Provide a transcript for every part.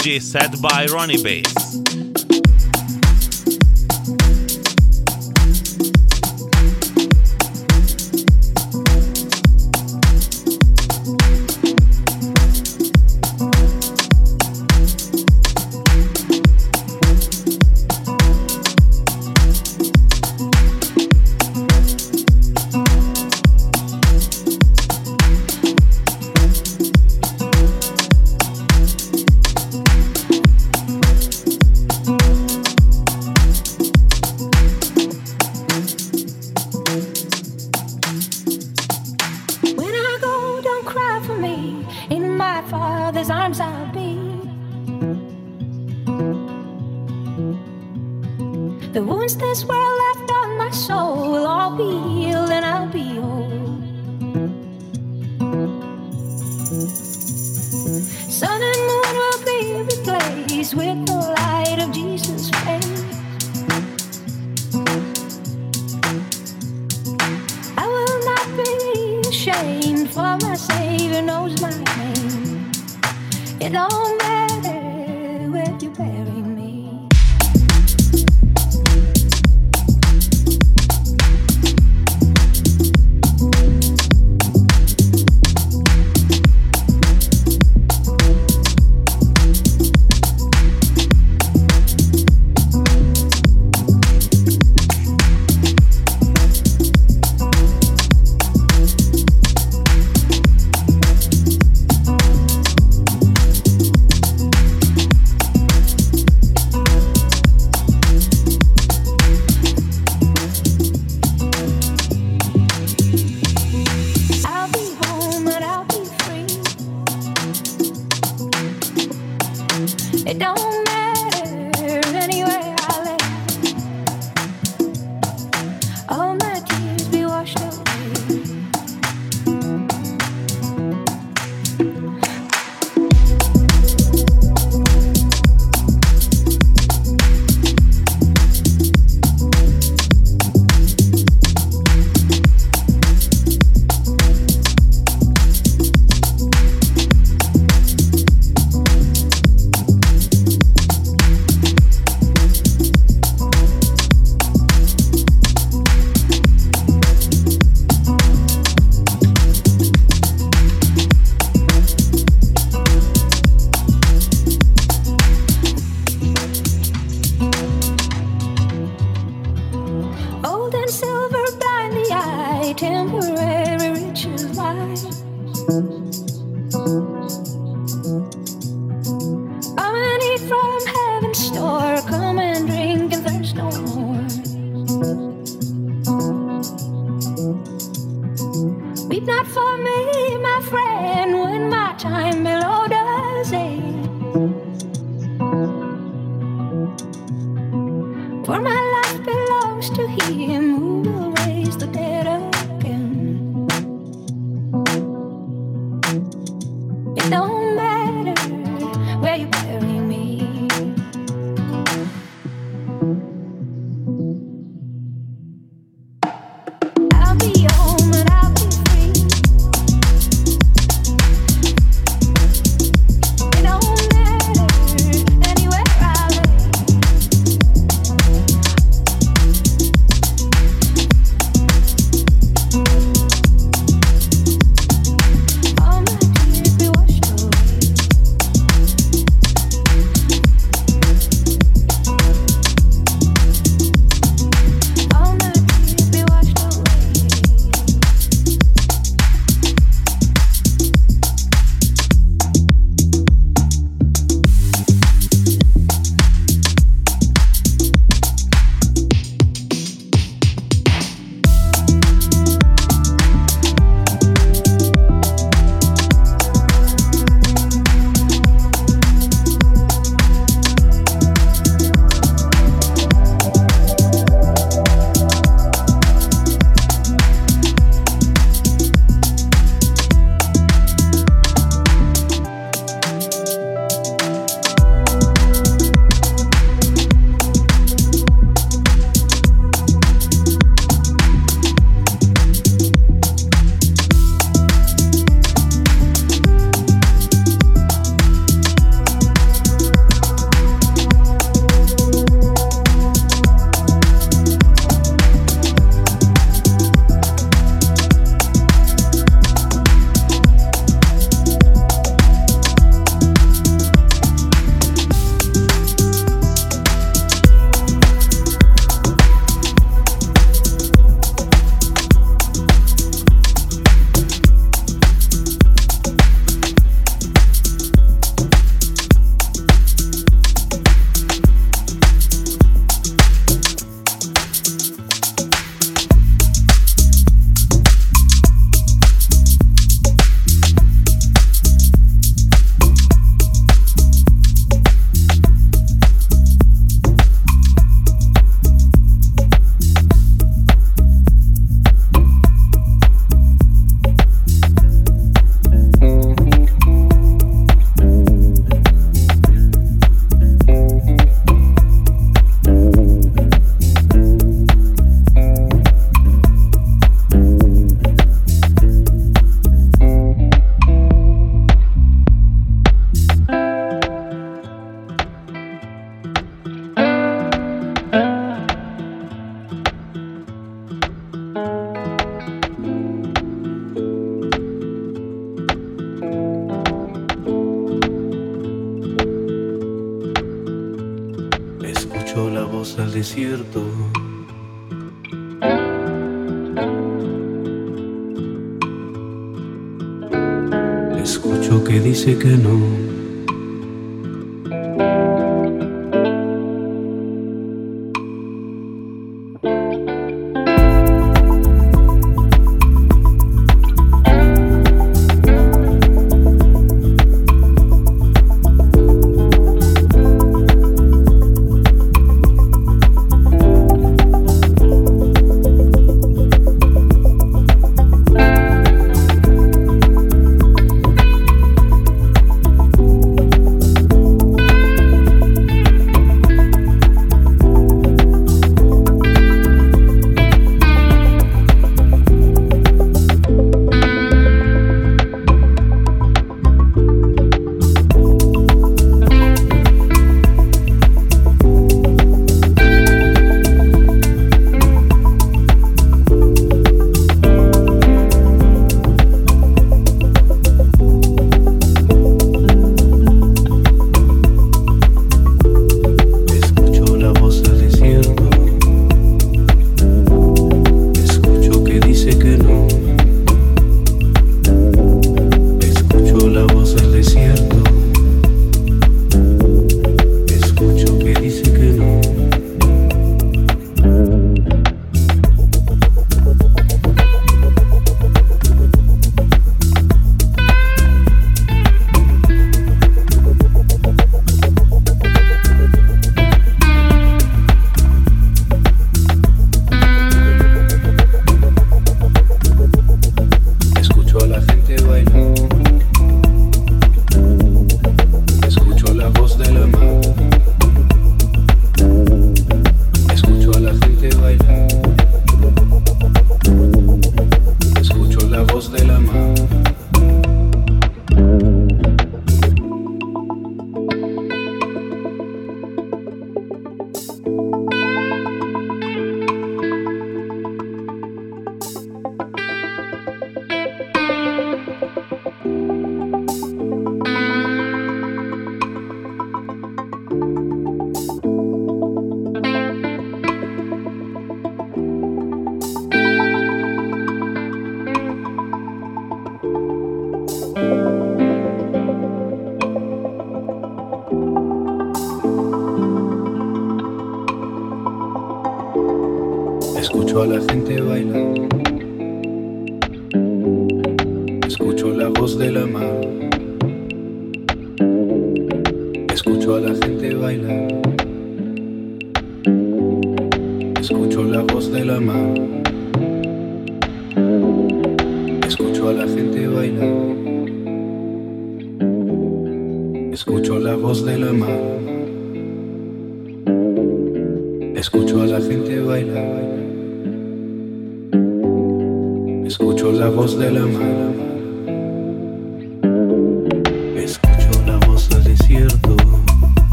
DJ set by Rony Bass.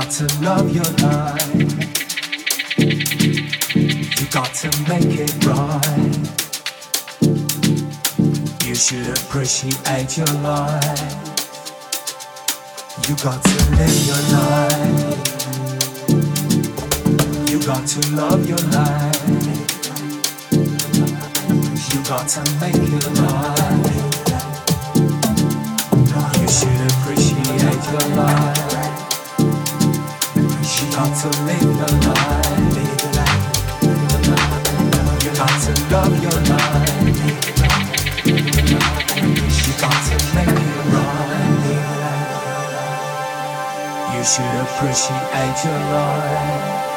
Got to love your life. You got to make it right. You should appreciate your life. You got to live your life. You got to love your life. You got to make it right. To live life. You got to love your life. You got to make it right. You should appreciate your life.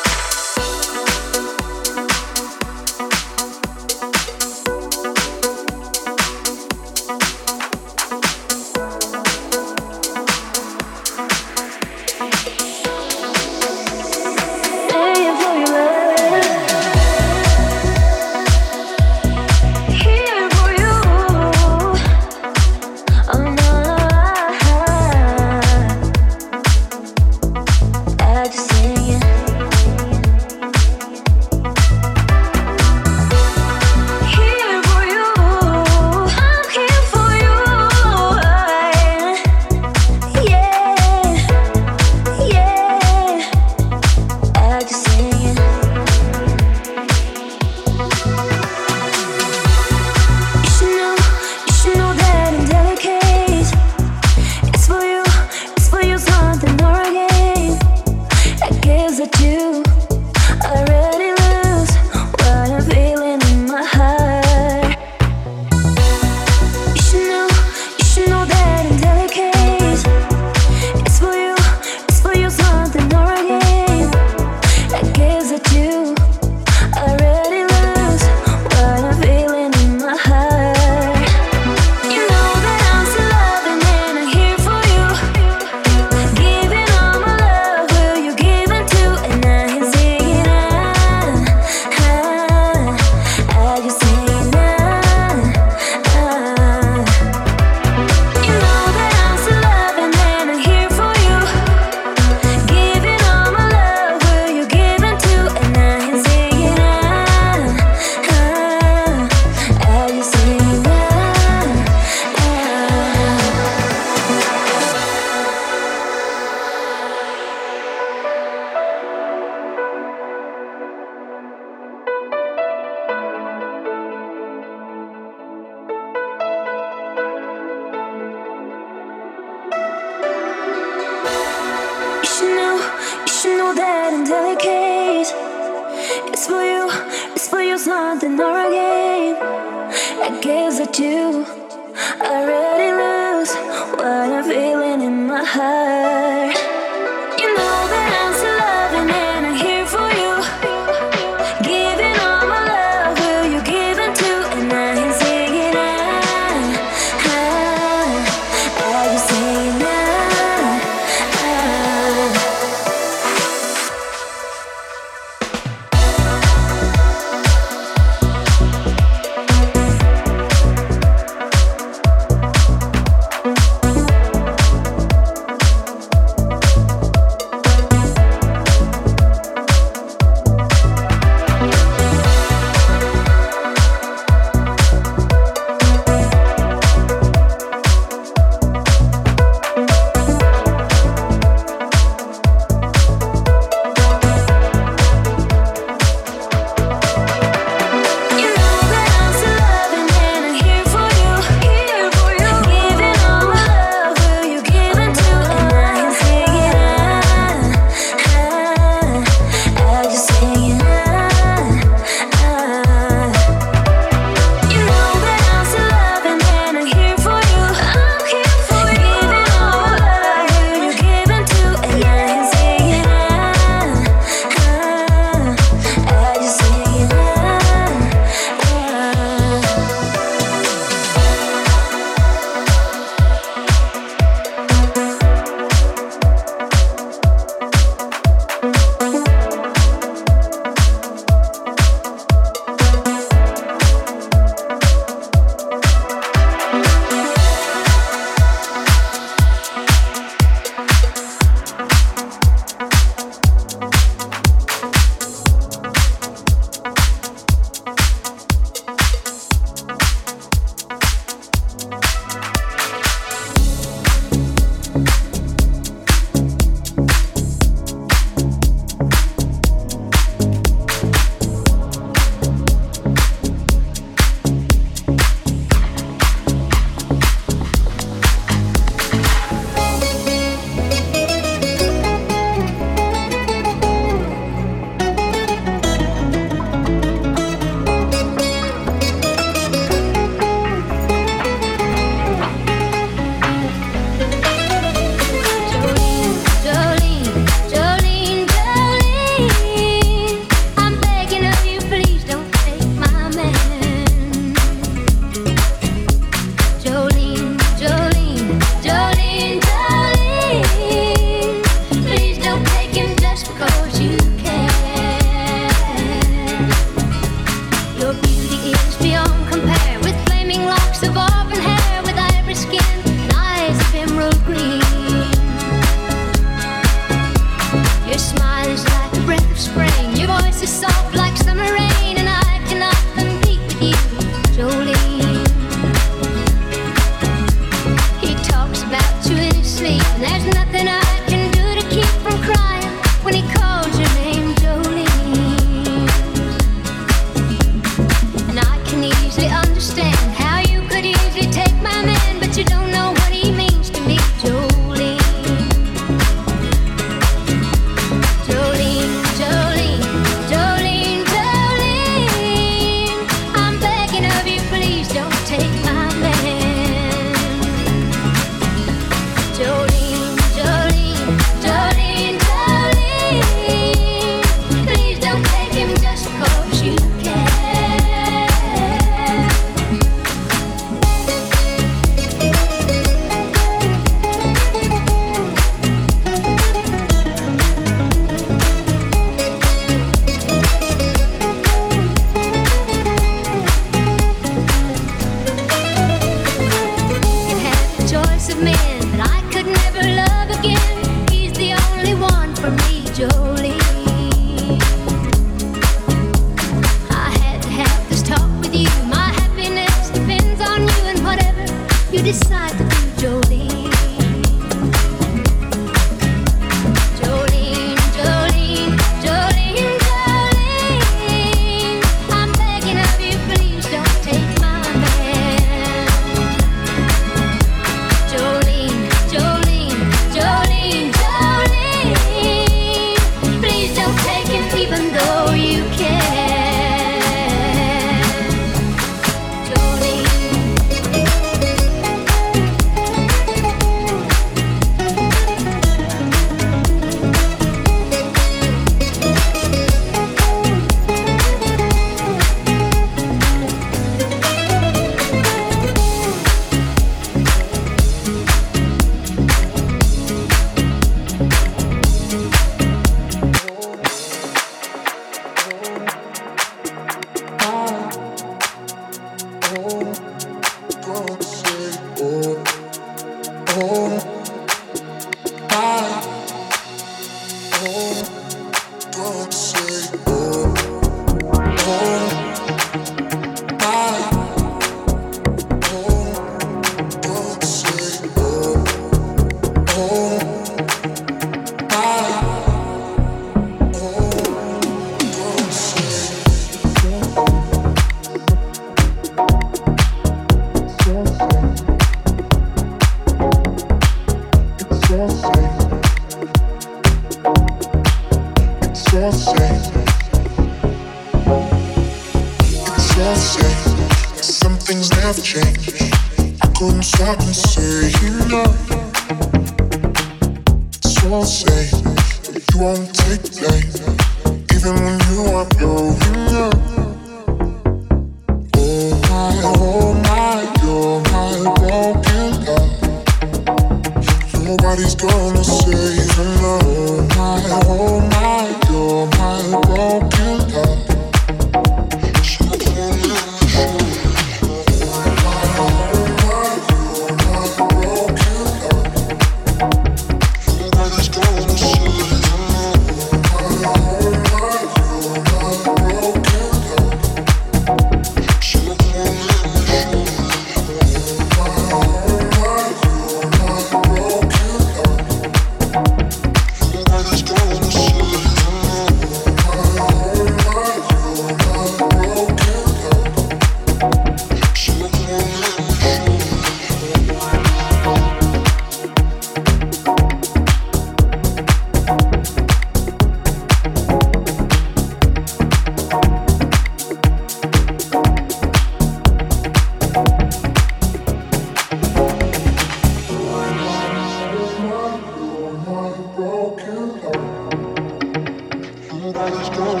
is destroyed.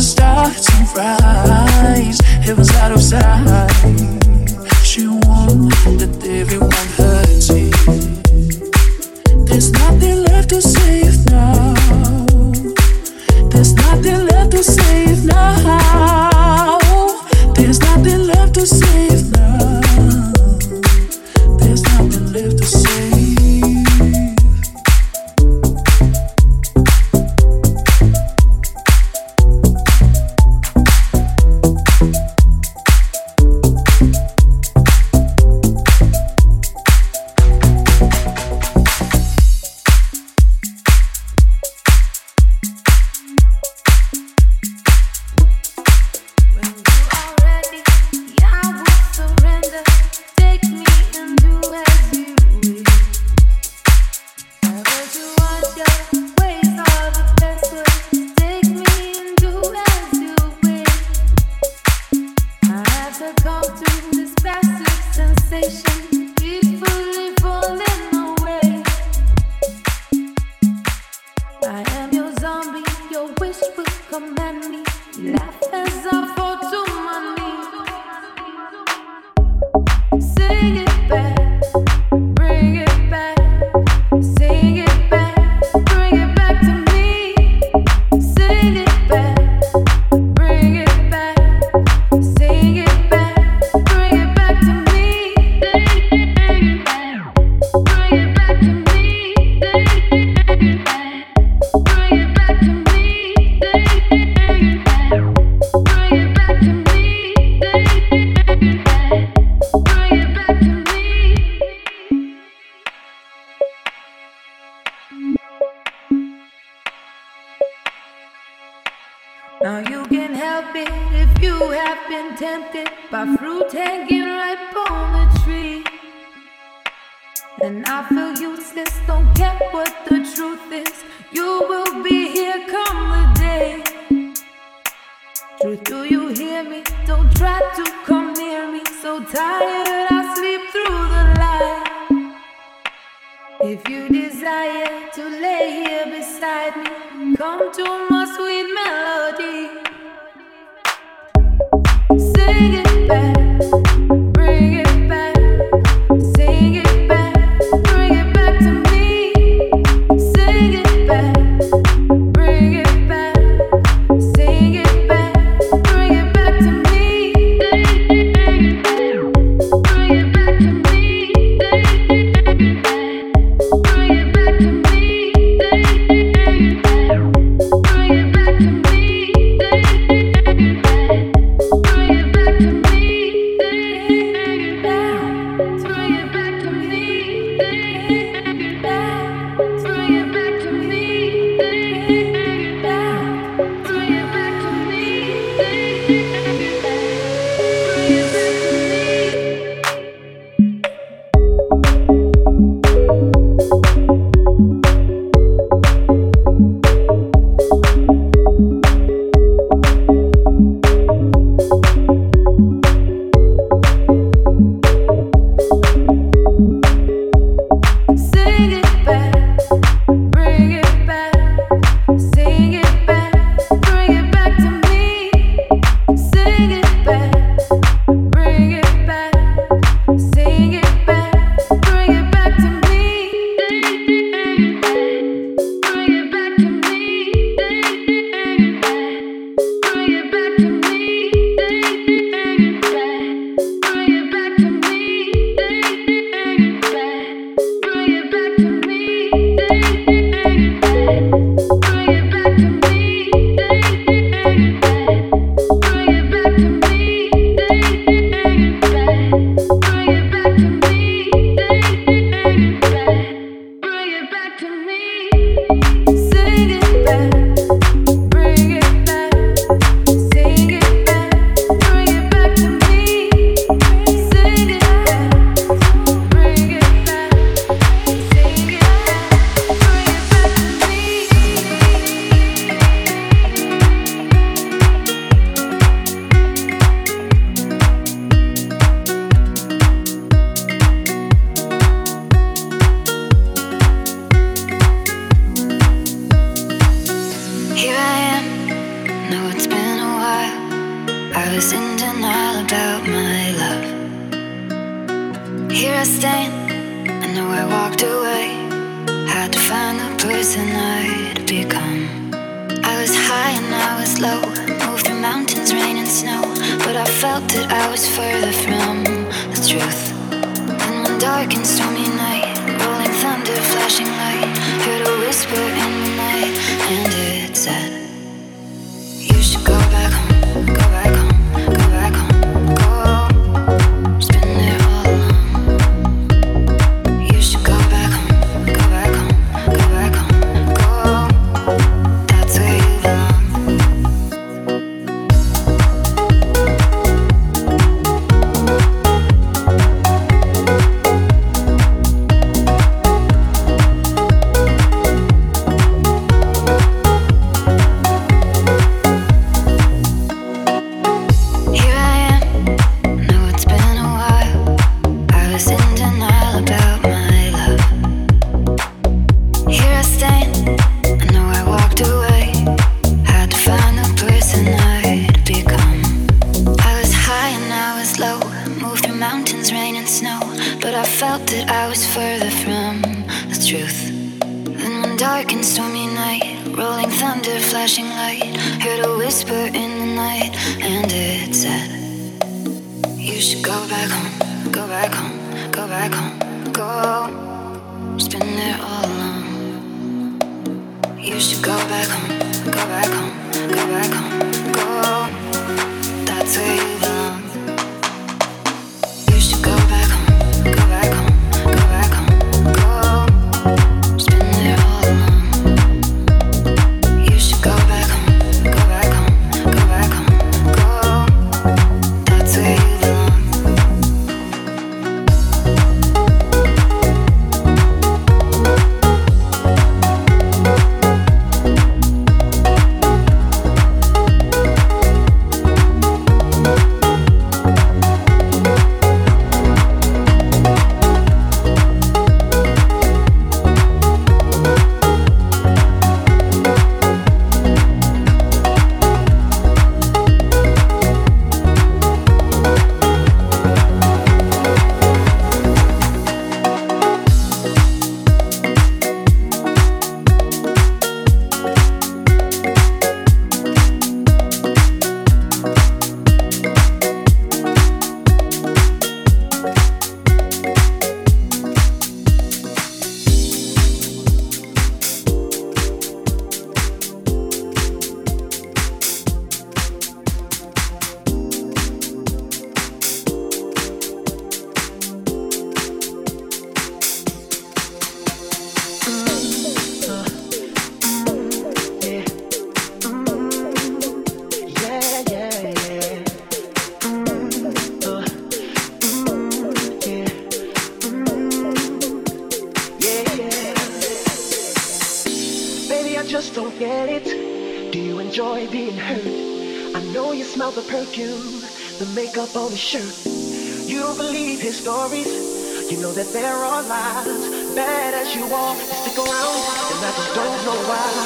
stars and rise. It was out of sight. His. You don't believe his stories. You know that there are lies. Bad as you are, stick around, and I just don't know why.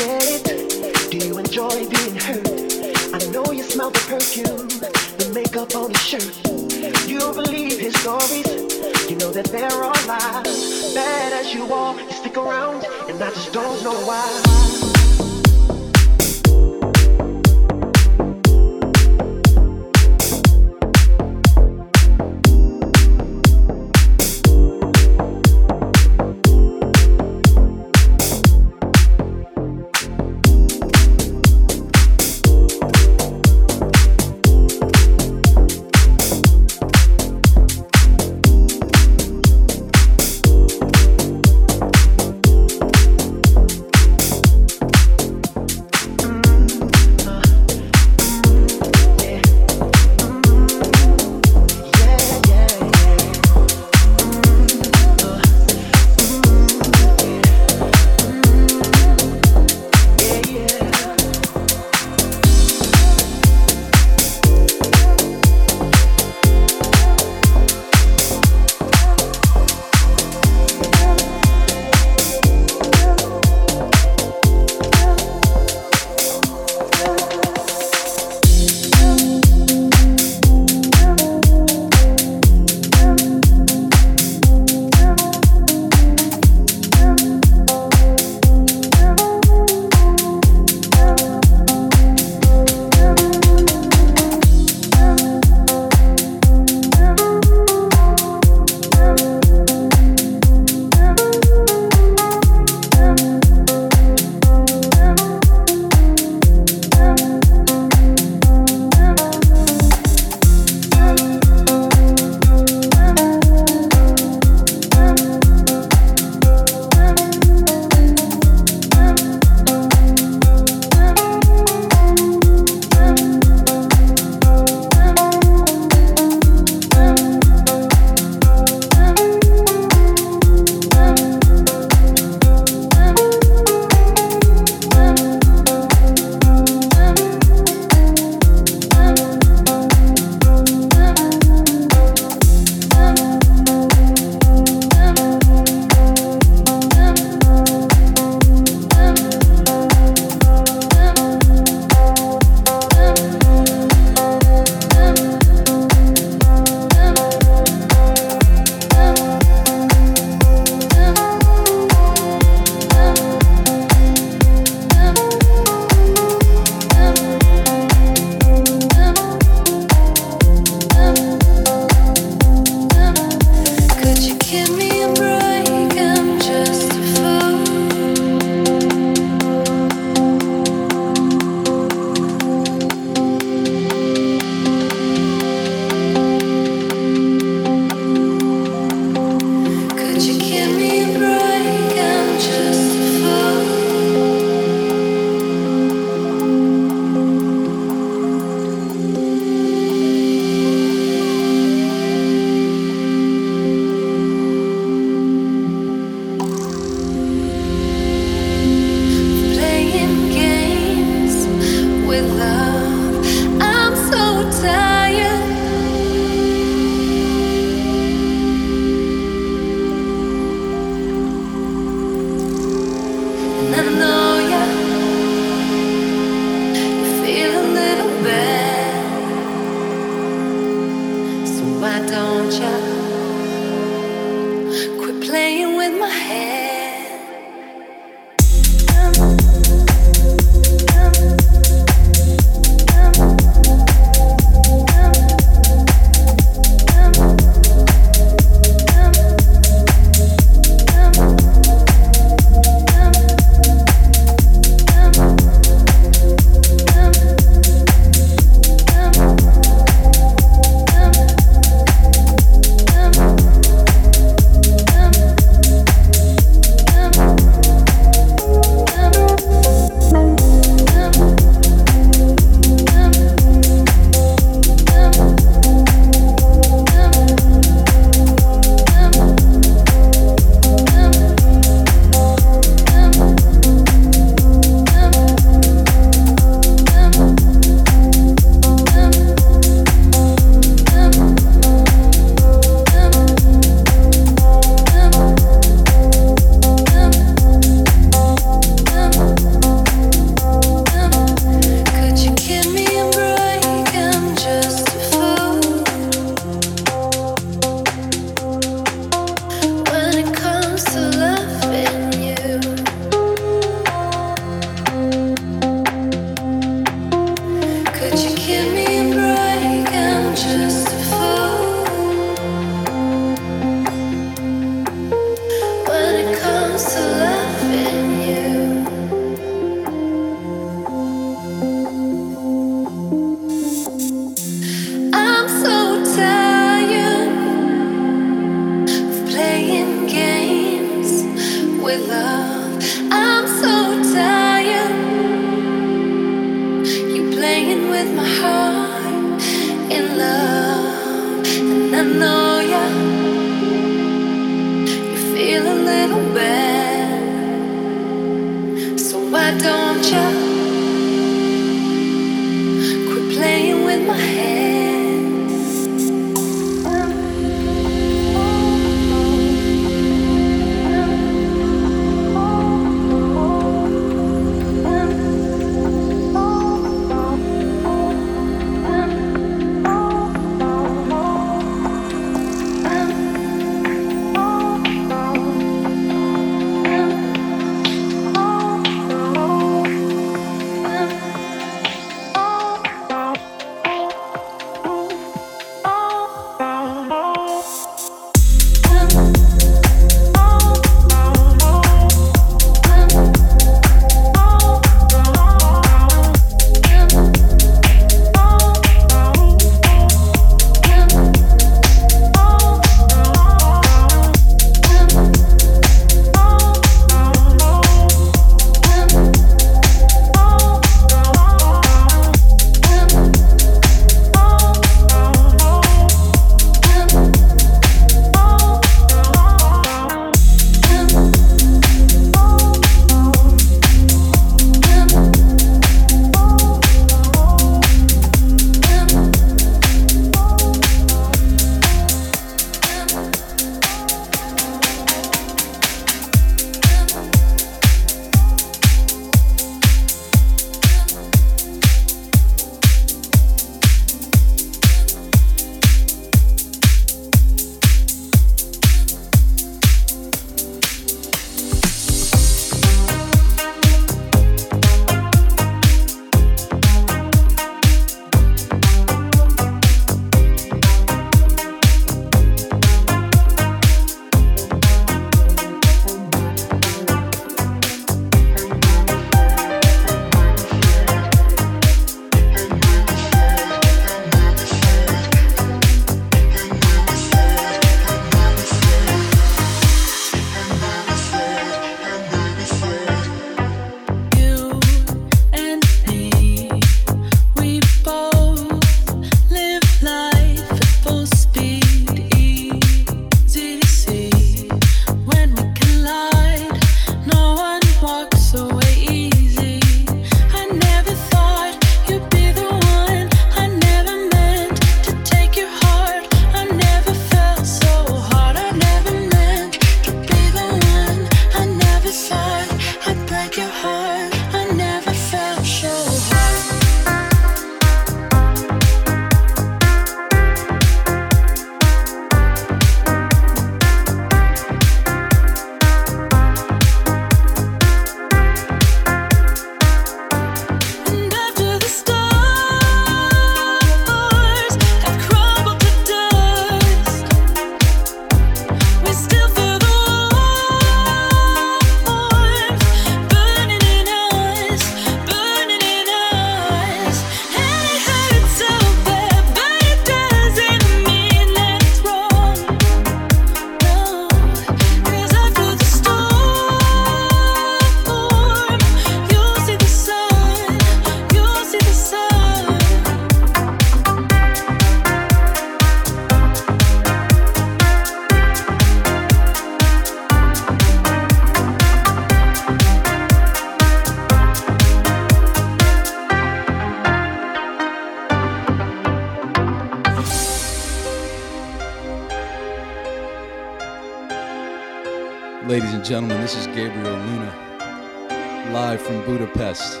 Gentlemen, this is Gabriel Luna, live from Budapest.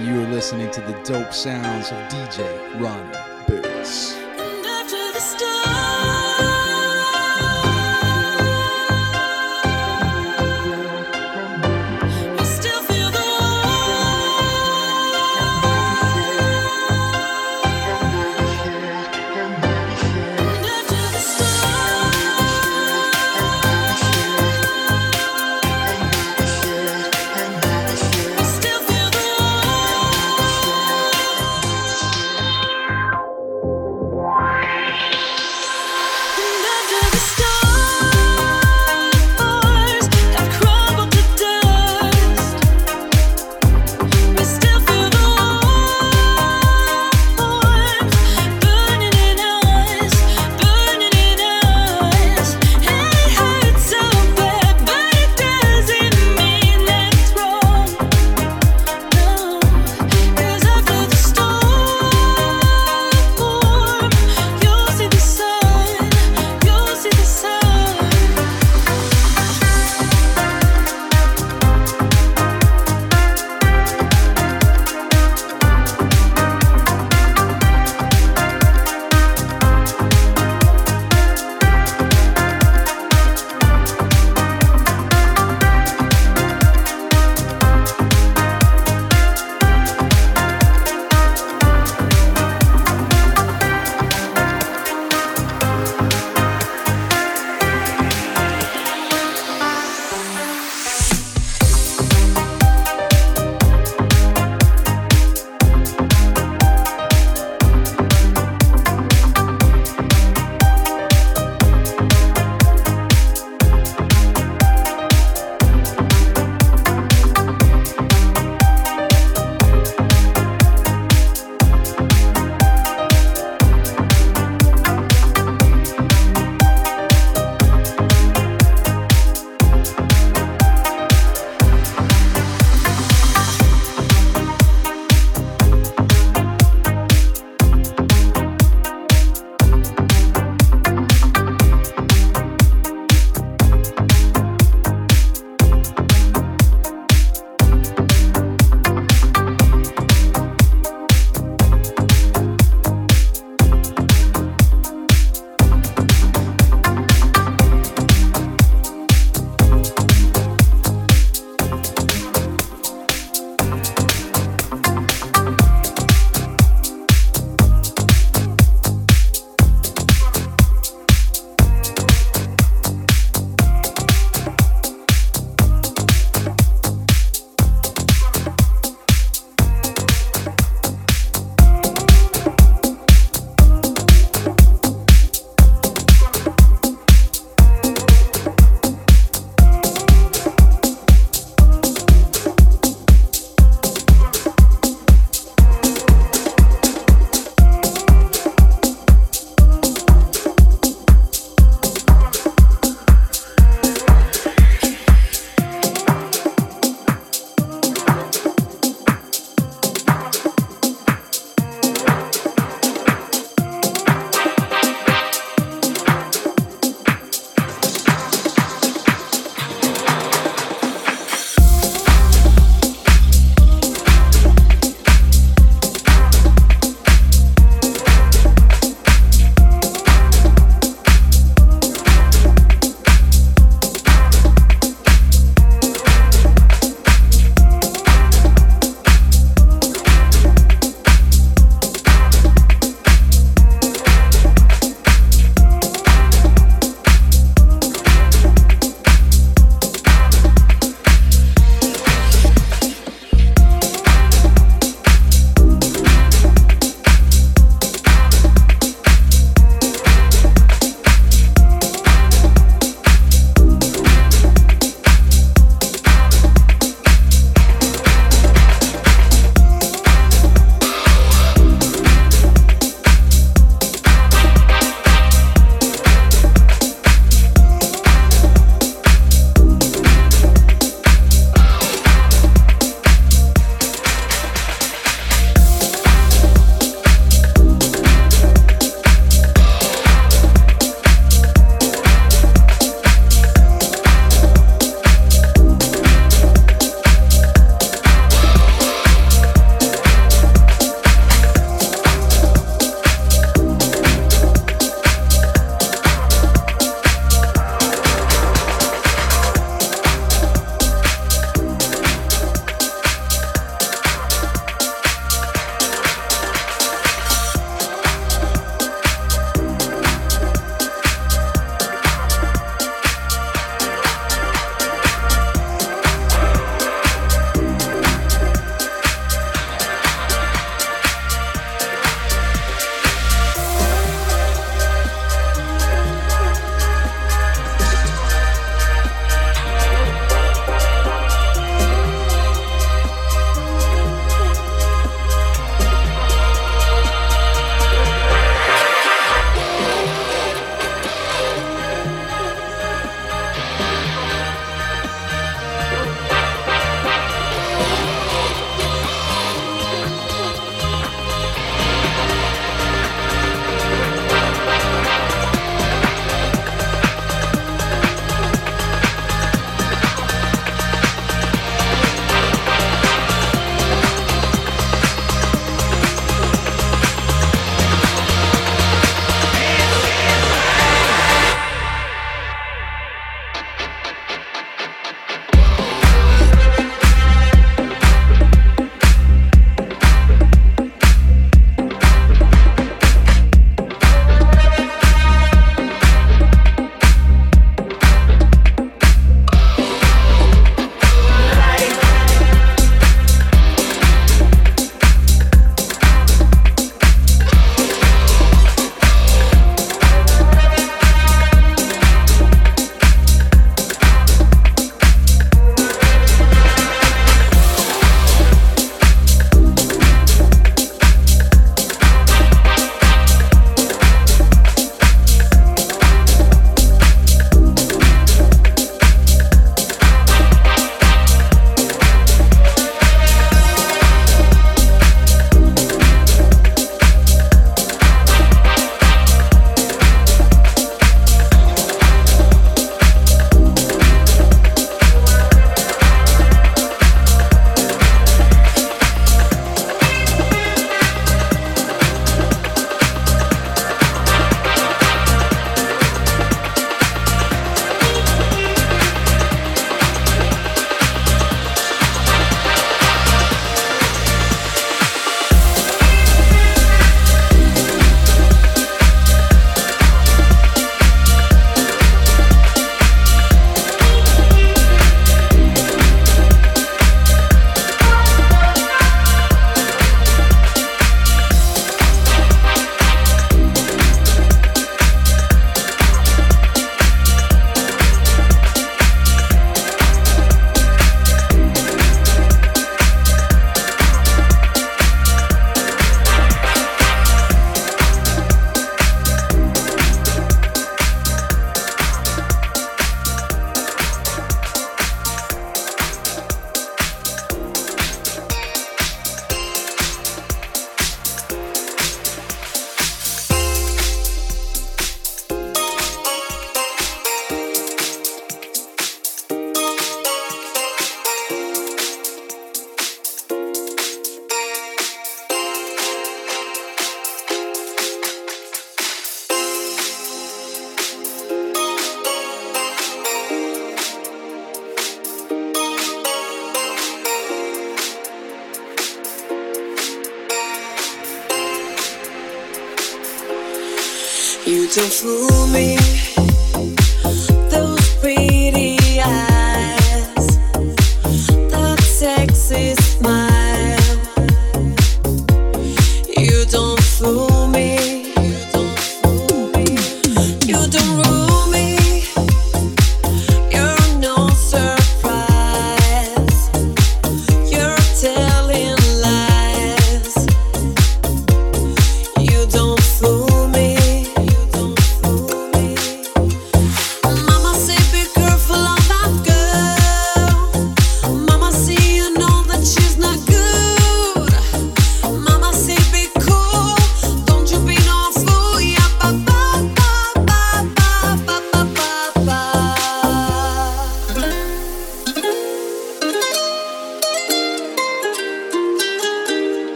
You are listening to the dope sounds of DJ Rony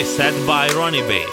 set by Rony Bass.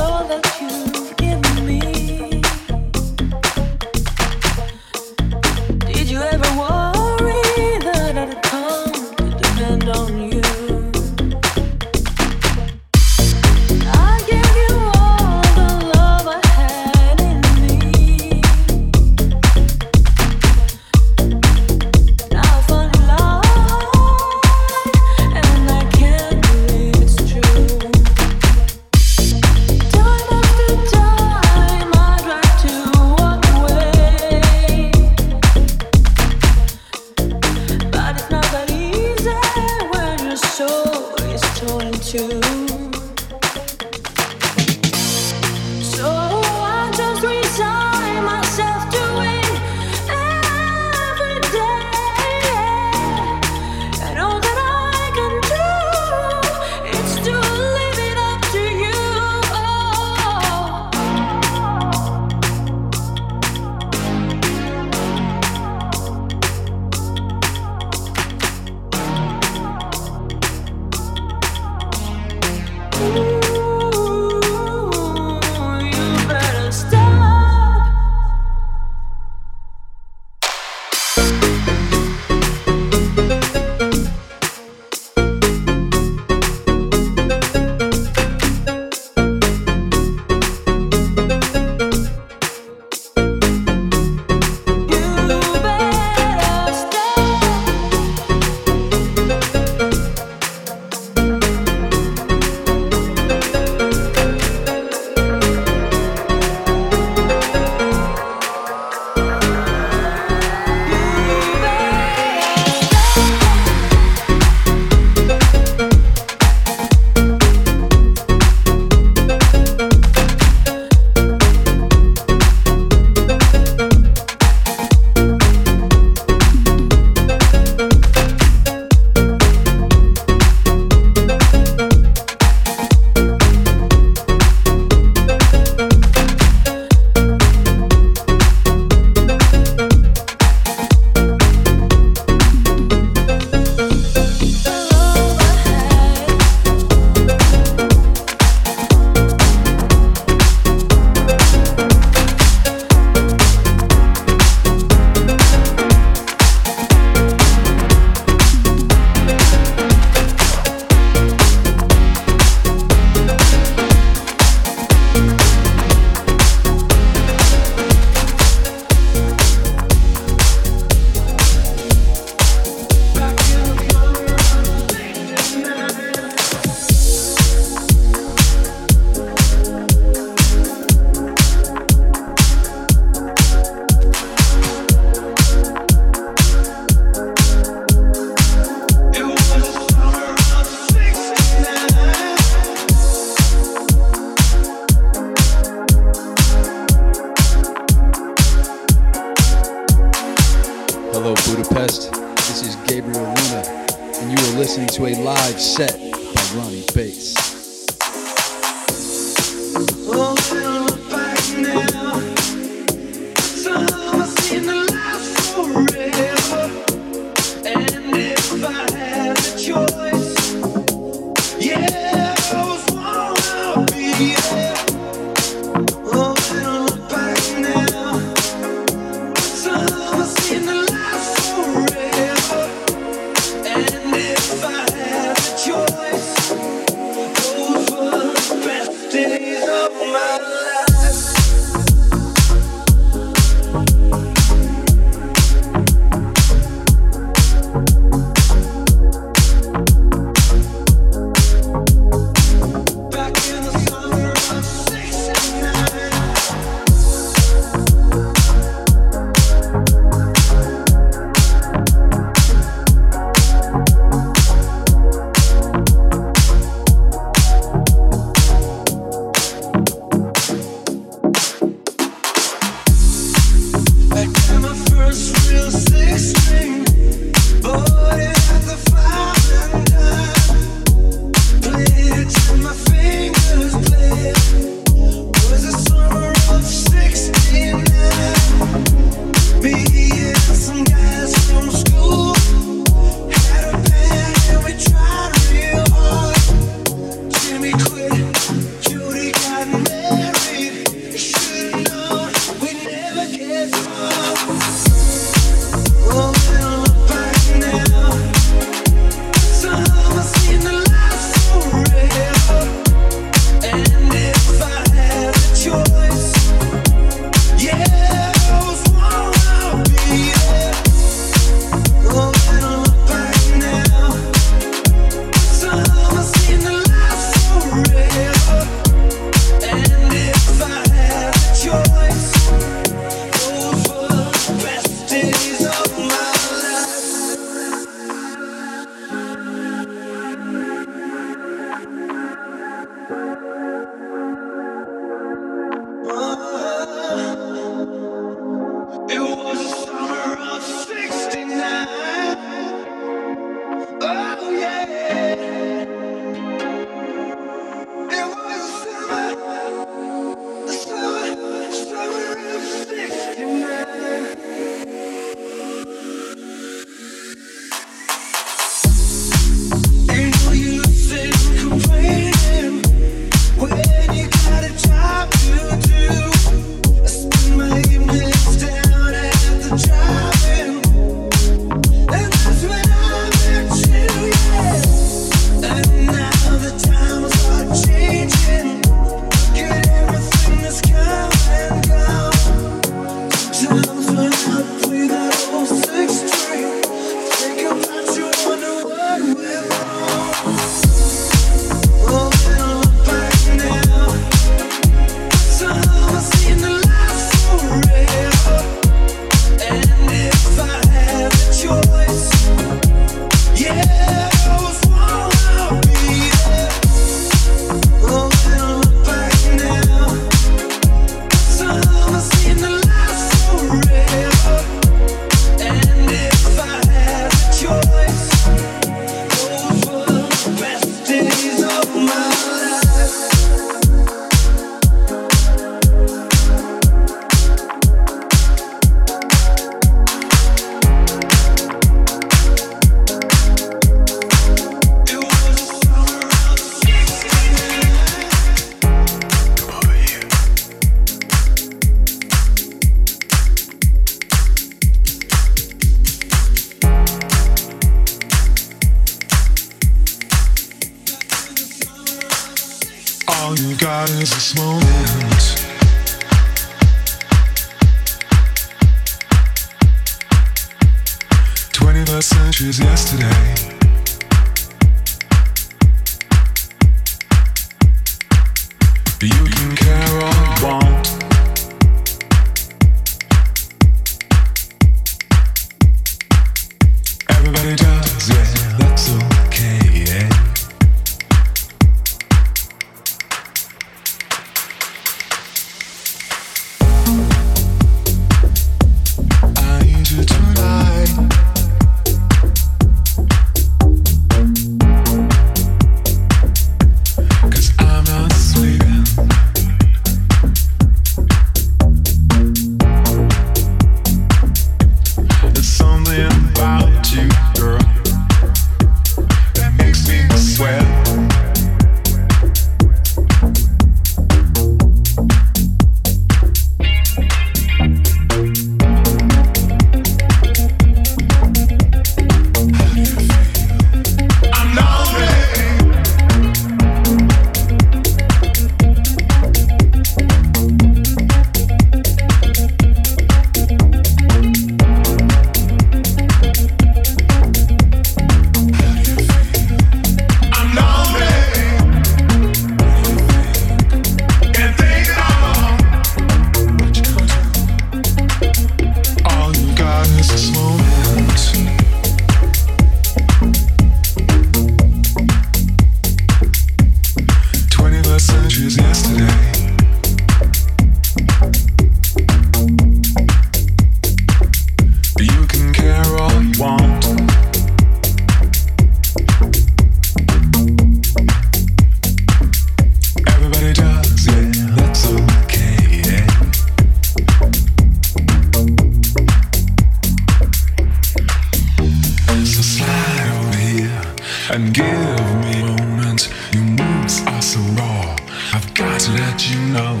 and give me moments. Your moves are so raw. I've got to let you know.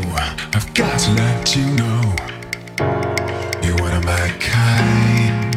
I've got to let you know. You're one of my kind.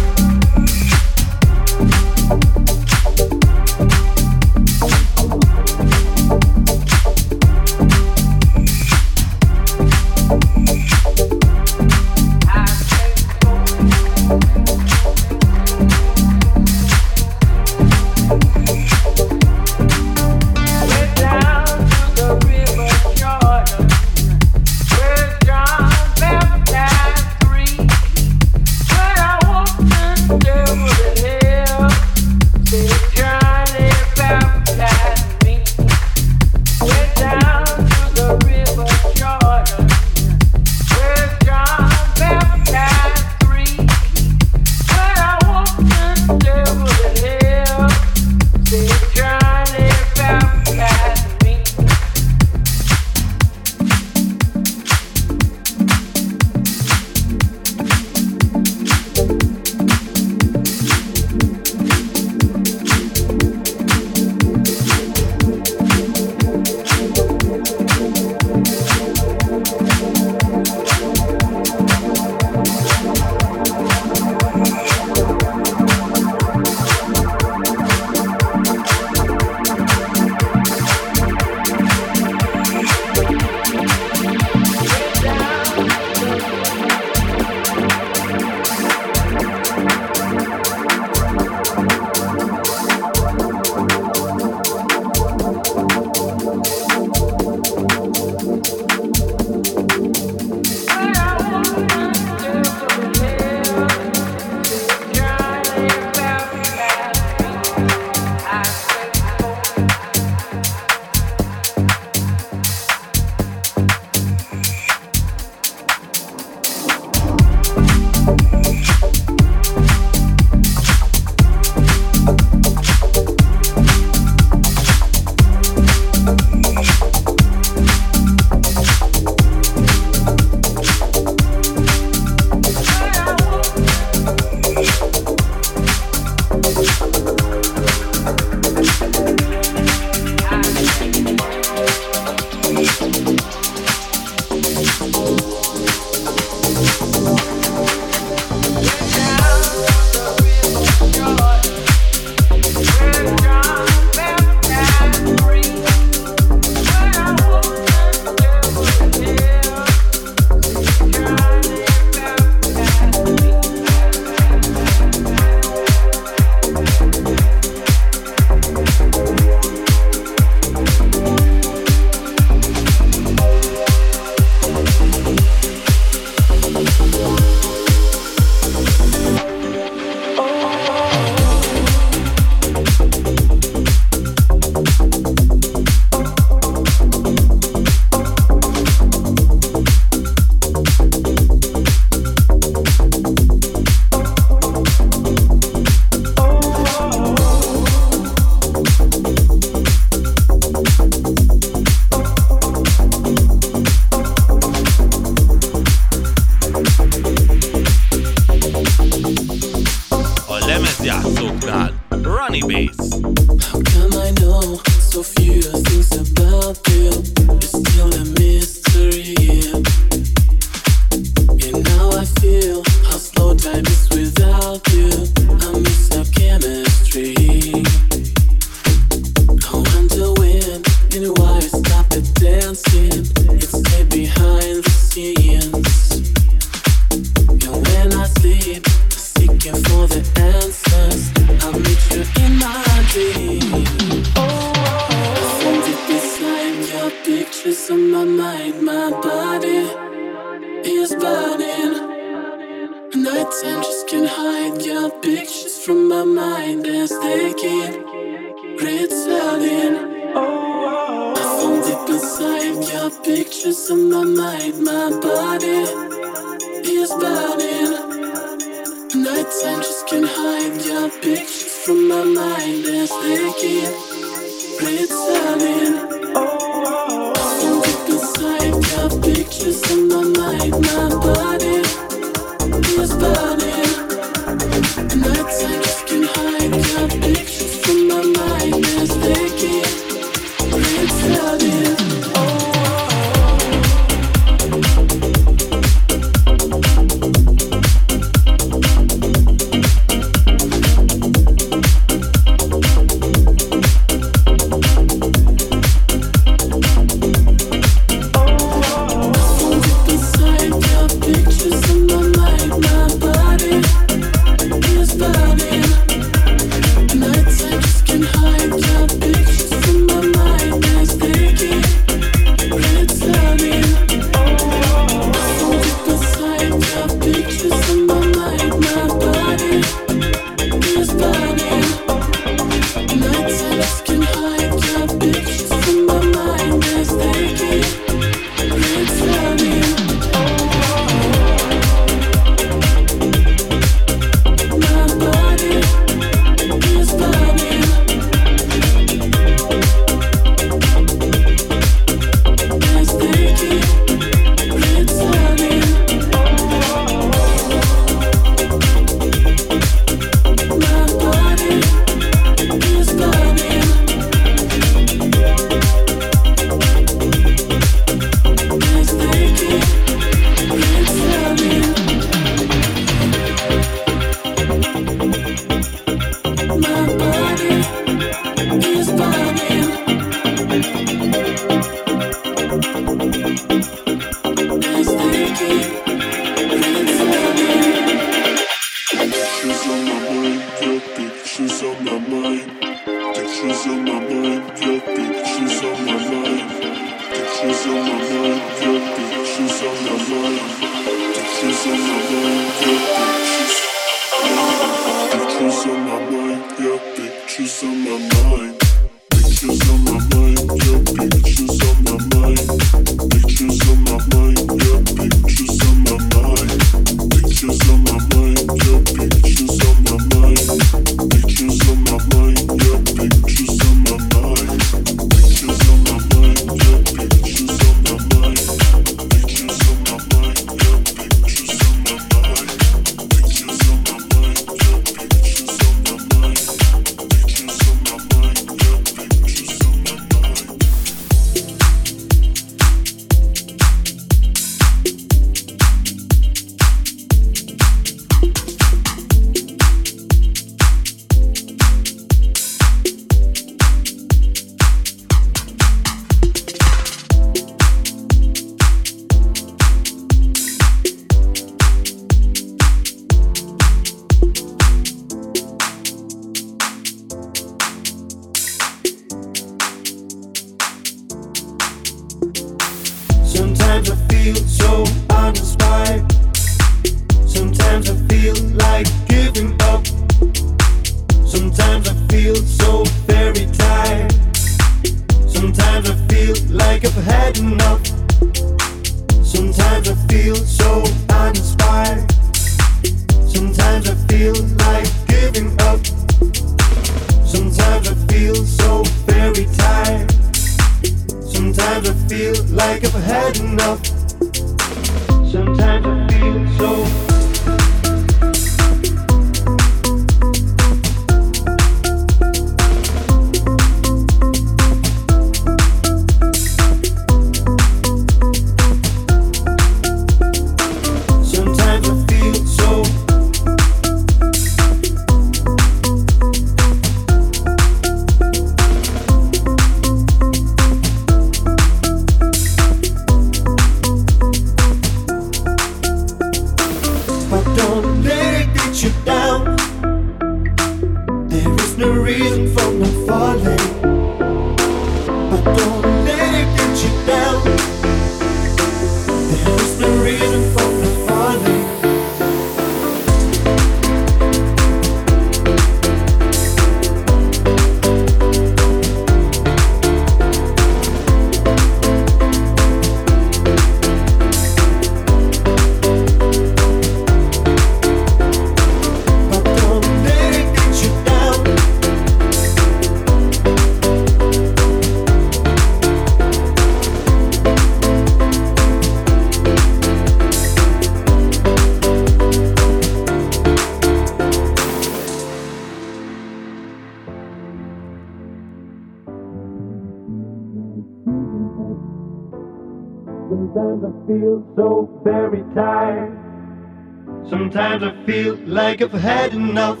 I've had enough.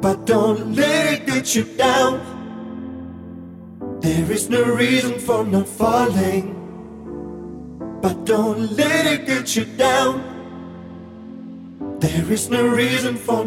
But don't let it get you down. There is no reason for not falling. But don't let it get you down. There is no reason for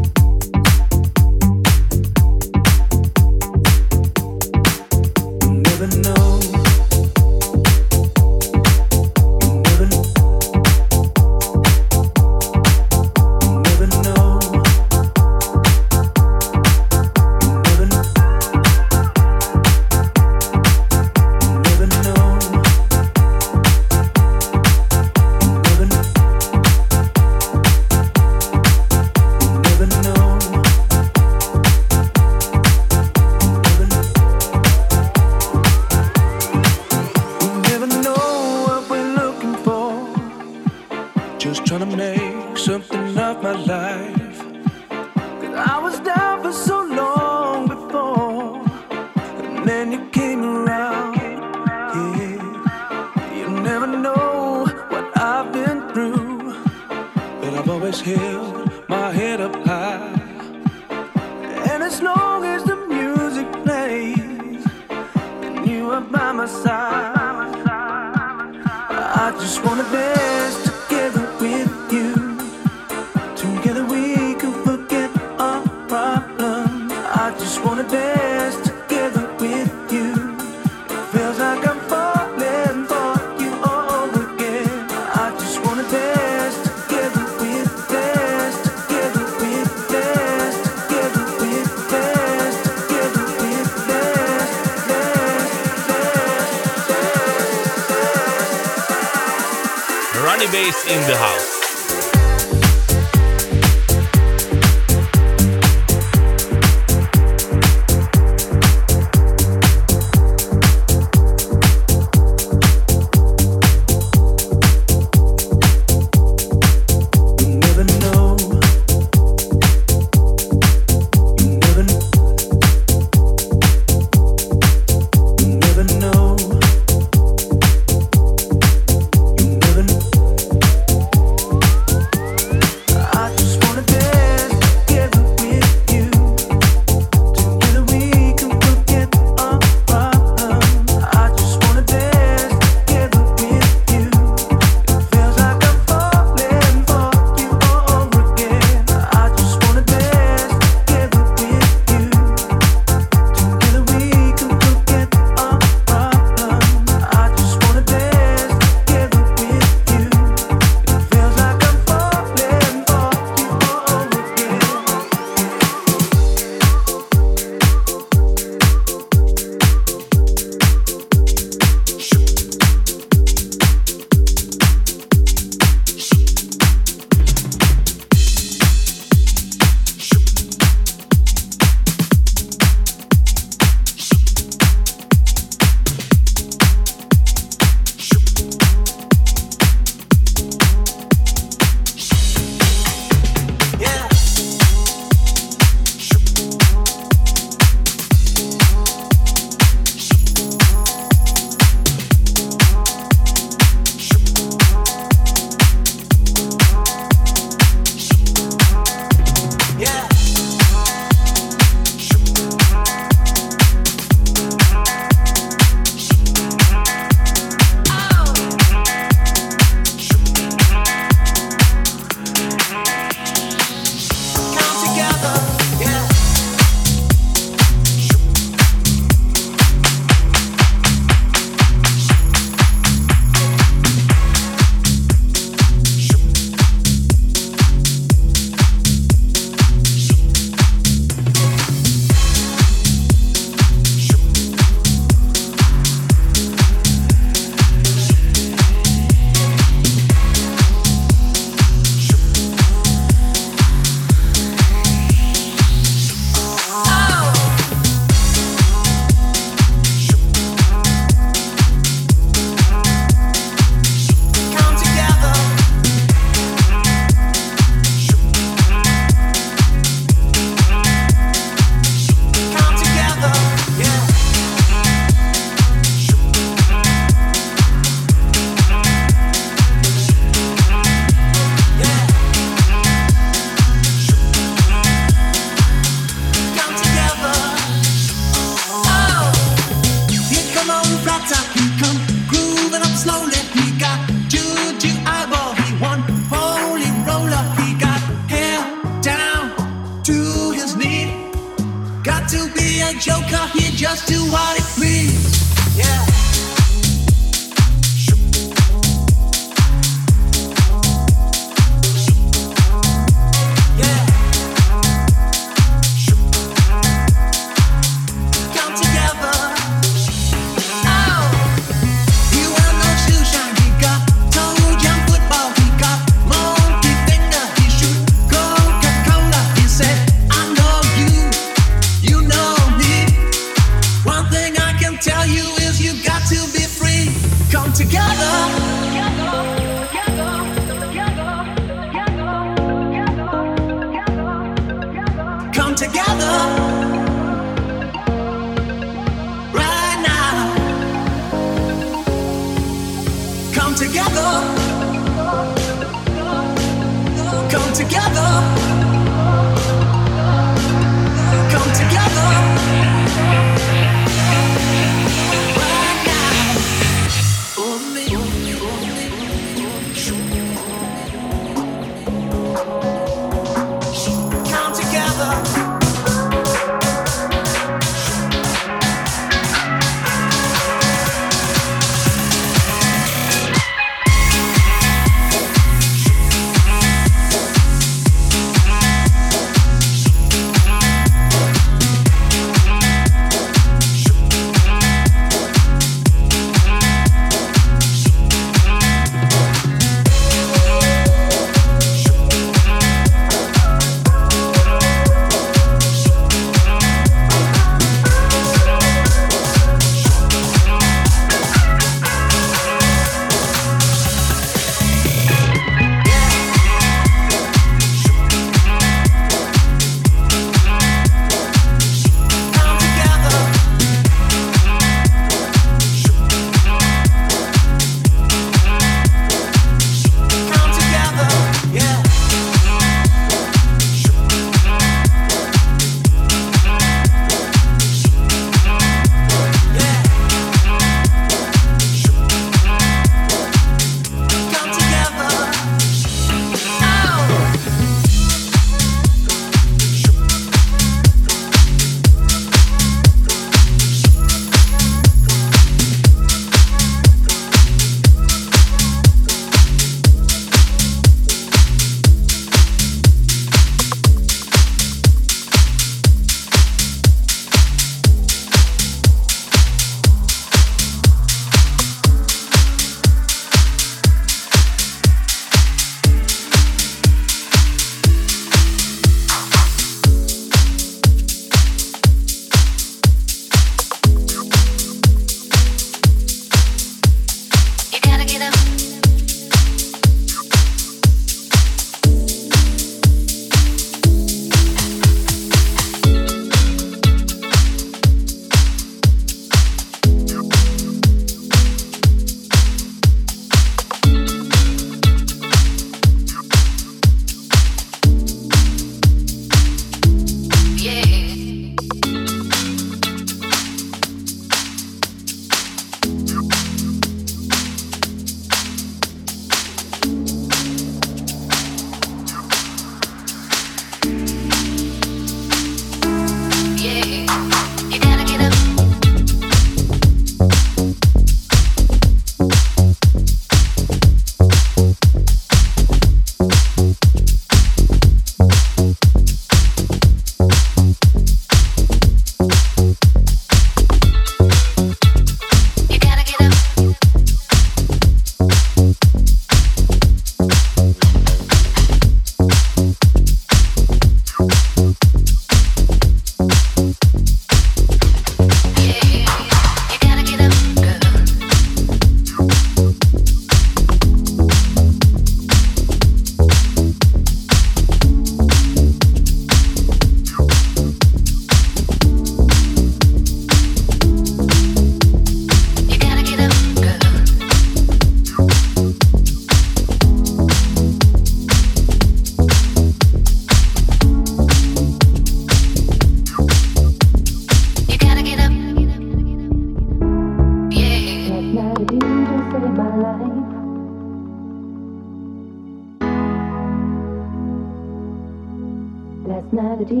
night a DJ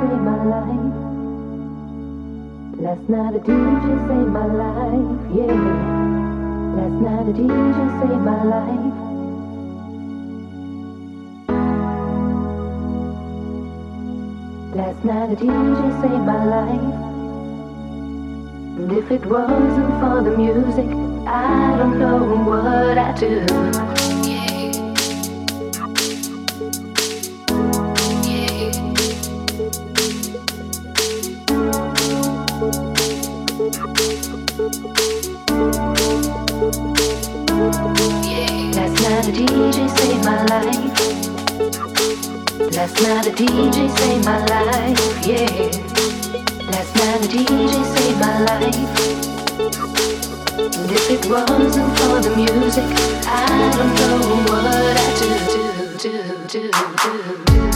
saved my life. Last night a DJ saved my life, yeah. Last night a DJ saved my life. Last night a DJ saved my life. And if it wasn't for the music, I don't know what I'd do. Last night the DJ saved my life, yeah. Last night the DJ saved my life. And if it wasn't for the music, I don't know what I'd do, do, do, do, do,